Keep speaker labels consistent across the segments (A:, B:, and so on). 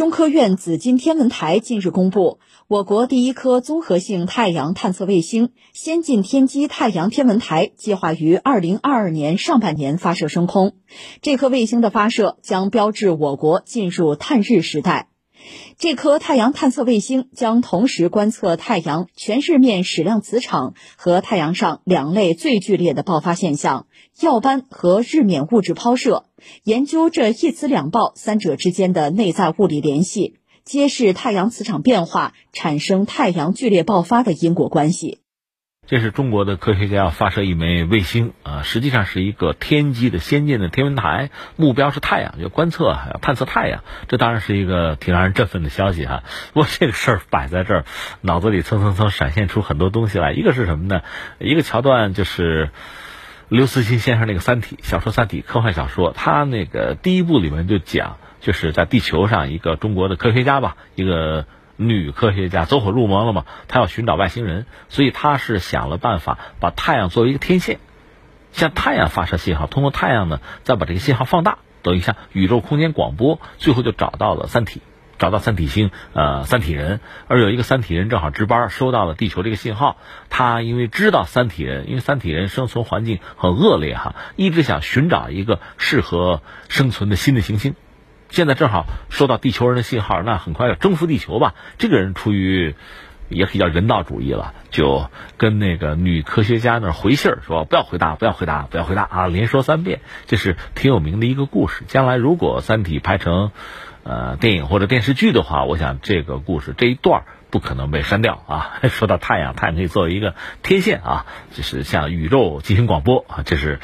A: 中科院紫金天文台近日公布，我国第一颗综合性太阳探测卫星“先进天基太阳天文台”计划于二零二二年上半年发射升空。这颗卫星的发射将标志我国进入探日时代。这颗太阳探测卫星将同时观测太阳全日面矢量磁场和太阳上两类最剧烈的爆发现象——耀斑和日冕物质抛射，研究这一磁两爆三者之间的内在物理联系，揭示太阳磁场变化产生太阳剧烈爆发的因果关系。
B: 这是中国的科学家要发射一枚卫星啊，实际上是一个天基的先进的天文台，目标是太阳，要观测，要探测太阳。这当然是一个挺让人振奋的消息哈。不过这个事儿摆在这儿，脑子里蹭蹭蹭闪现出很多东西来。一个是什么呢？一个桥段就是刘慈欣先生那个《三体》小说，《三体》科幻小说，他那个第一部里面就讲，就是在地球上一个中国的科学家吧，一个。女科学家走火入魔了嘛？她要寻找外星人，所以她是想了办法把太阳作为一个天线，向太阳发射信号，通过太阳呢再把这个信号放大，等于像宇宙空间广播，最后就找到了三体，找到三体星，呃，三体人。而有一个三体人正好值班，收到了地球这个信号。他因为知道三体人，因为三体人生存环境很恶劣哈，一直想寻找一个适合生存的新的行星。现在正好收到地球人的信号，那很快要征服地球吧？这个人出于也比较人道主义了，就跟那个女科学家那回信儿说：“不要回答，不要回答，不要回答啊！”连说三遍，这是挺有名的一个故事。将来如果《三体》拍成呃电影或者电视剧的话，我想这个故事这一段儿不可能被删掉啊！说到太阳，太阳可以作为一个天线啊，就是向宇宙进行广播啊，这是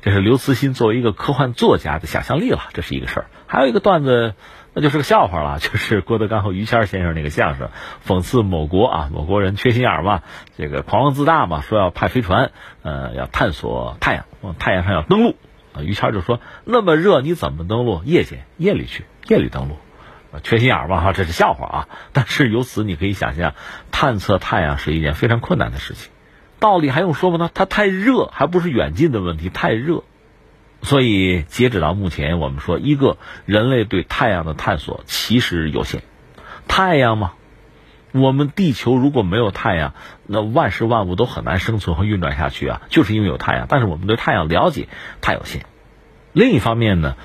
B: 这是刘慈欣作为一个科幻作家的想象力了，这是一个事儿。还有一个段子，那就是个笑话了，就是郭德纲和于谦先生那个相声，讽刺某国啊，某国人缺心眼儿嘛，这个狂妄自大嘛，说要派飞船，呃，要探索太阳，往太阳上要登陆，啊，于谦就说那么热你怎么登陆？夜间夜里去，夜里登陆，缺心眼儿嘛哈，这是笑话啊。但是由此你可以想象，探测太阳是一件非常困难的事情，道理还用说吗？呢？它太热，还不是远近的问题，太热。所以，截止到目前，我们说一个人类对太阳的探索其实有限。太阳嘛，我们地球如果没有太阳，那万事万物都很难生存和运转下去啊，就是因为有太阳。但是我们对太阳了解太有限。另一方面呢，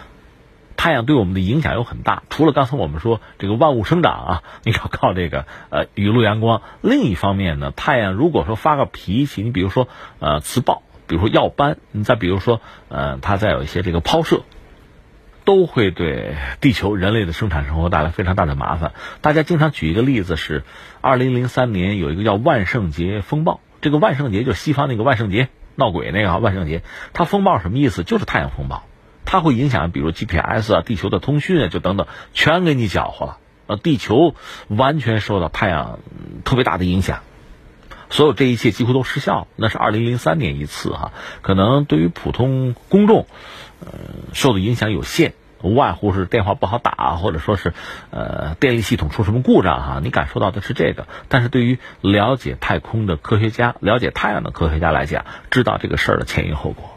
B: 太阳对我们的影响又很大。除了刚才我们说这个万物生长啊，你要靠这个呃雨露阳光。另一方面呢，太阳如果说发个脾气，你比如说呃磁暴。比如说耀斑，你再比如说，呃，它再有一些这个抛射，都会对地球人类的生产生活带来非常大的麻烦。大家经常举一个例子是，二零零三年有一个叫万圣节风暴，这个万圣节就是西方那个万圣节闹鬼那个万圣节，它风暴什么意思？就是太阳风暴，它会影响比如 GPS 啊、地球的通讯啊，就等等，全给你搅和了，呃，地球完全受到太阳特别大的影响。所有这一切几乎都失效，那是二零零三年一次哈，可能对于普通公众，呃，受的影响有限，无外乎是电话不好打，或者说是，呃，电力系统出什么故障哈，你感受到的是这个。但是对于了解太空的科学家、了解太阳的科学家来讲，知道这个事儿的前因后果，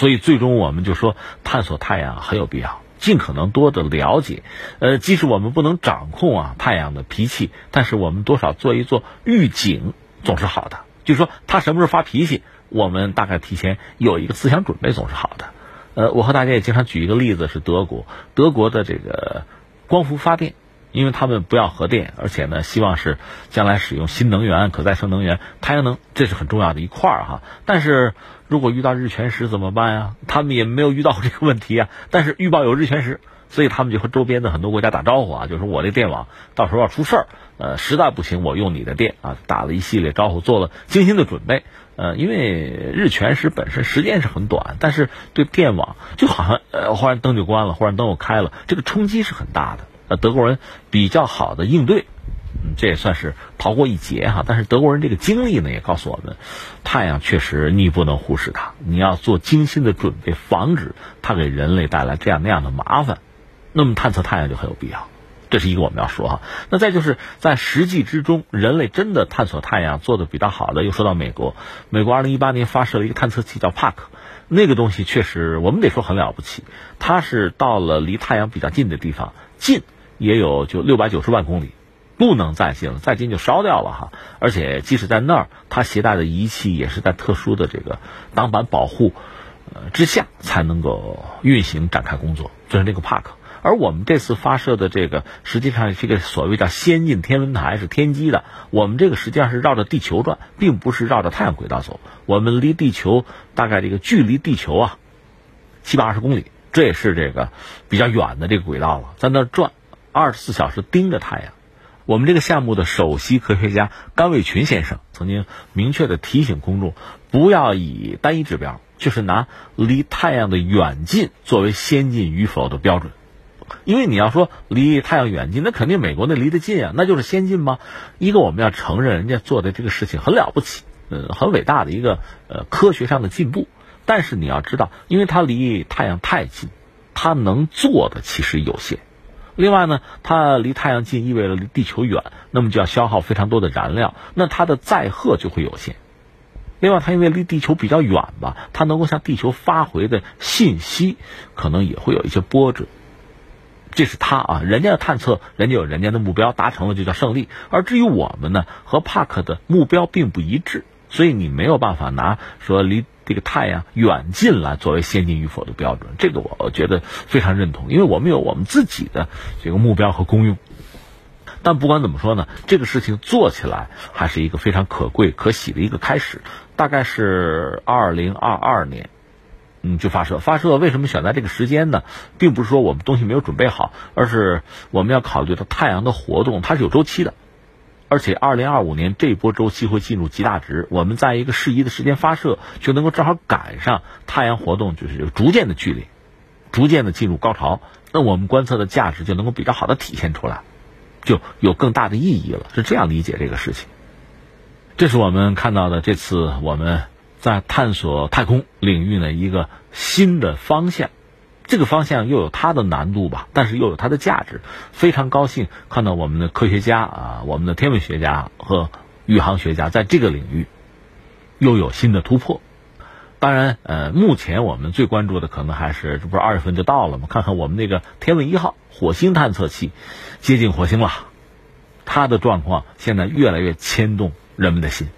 B: 所以最终我们就说，探索太阳很有必要，尽可能多的了解。呃，即使我们不能掌控啊太阳的脾气，但是我们多少做一做预警。总是好的，就说他什么时候发脾气，我们大概提前有一个思想准备，总是好的。呃，我和大家也经常举一个例子，是德国，德国的这个光伏发电，因为他们不要核电，而且呢，希望是将来使用新能源、可再生能源、太阳能，这是很重要的一块儿哈。但是如果遇到日全食怎么办呀？他们也没有遇到这个问题啊。但是预报有日全食。所以他们就和周边的很多国家打招呼啊，就说我这电网到时候要出事儿，呃，实在不行我用你的电啊，打了一系列招呼，做了精心的准备。呃，因为日全食本身时间是很短，但是对电网就好像呃，忽然灯就关了，忽然灯又开了，这个冲击是很大的。呃，德国人比较好的应对，嗯，这也算是逃过一劫哈。但是德国人这个经历呢，也告诉我们，太阳确实你不能忽视它，你要做精心的准备，防止它给人类带来这样那样的麻烦。那么探测太阳就很有必要，这是一个我们要说哈。那再就是在实际之中，人类真的探索太阳做的比较好的，又说到美国，美国二零一八年发射了一个探测器叫帕克，那个东西确实我们得说很了不起，它是到了离太阳比较近的地方，近也有就六百九十万公里，不能再进了，再进就烧掉了哈。而且即使在那儿，它携带的仪器也是在特殊的这个挡板保护呃之下才能够运行展开工作，就是那个帕克。而我们这次发射的这个，实际上是一个所谓叫先进天文台，是天基的。我们这个实际上是绕着地球转，并不是绕着太阳轨道走。我们离地球大概这个距离地球啊七八十公里，这也是这个比较远的这个轨道了，在那转二十四小时盯着太阳。我们这个项目的首席科学家甘卫群先生曾经明确的提醒公众，不要以单一指标，就是拿离太阳的远近作为先进与否的标准。因为你要说离太阳远近，那肯定美国那离得近啊，那就是先进吗？一个我们要承认人家做的这个事情很了不起，呃，很伟大的一个呃科学上的进步。但是你要知道，因为它离太阳太近，它能做的其实有限。另外呢，它离太阳近意味着离地球远，那么就要消耗非常多的燃料，那它的载荷就会有限。另外，它因为离地球比较远吧，它能够向地球发回的信息可能也会有一些波折。这是他啊，人家的探测，人家有人家的目标，达成了就叫胜利。而至于我们呢，和帕克的目标并不一致，所以你没有办法拿说离这个太阳远近来作为先进与否的标准。这个我觉得非常认同，因为我们有我们自己的这个目标和功用。但不管怎么说呢，这个事情做起来还是一个非常可贵可喜的一个开始。大概是二零二二年。嗯，就发射，发射为什么选在这个时间呢？并不是说我们东西没有准备好，而是我们要考虑到太阳的活动，它是有周期的，而且二零二五年这波周期会进入极大值，我们在一个适宜的时间发射，就能够正好赶上太阳活动就是逐渐的剧烈，逐渐的进入高潮，那我们观测的价值就能够比较好的体现出来，就有更大的意义了，是这样理解这个事情。这是我们看到的这次我们。在探索太空领域呢，一个新的方向，这个方向又有它的难度吧，但是又有它的价值。非常高兴看到我们的科学家啊，我们的天文学家和宇航学家在这个领域又有新的突破。当然，呃，目前我们最关注的可能还是，这不是二月份就到了吗？看看我们那个天问一号火星探测器接近火星了，它的状况现在越来越牵动人们的心。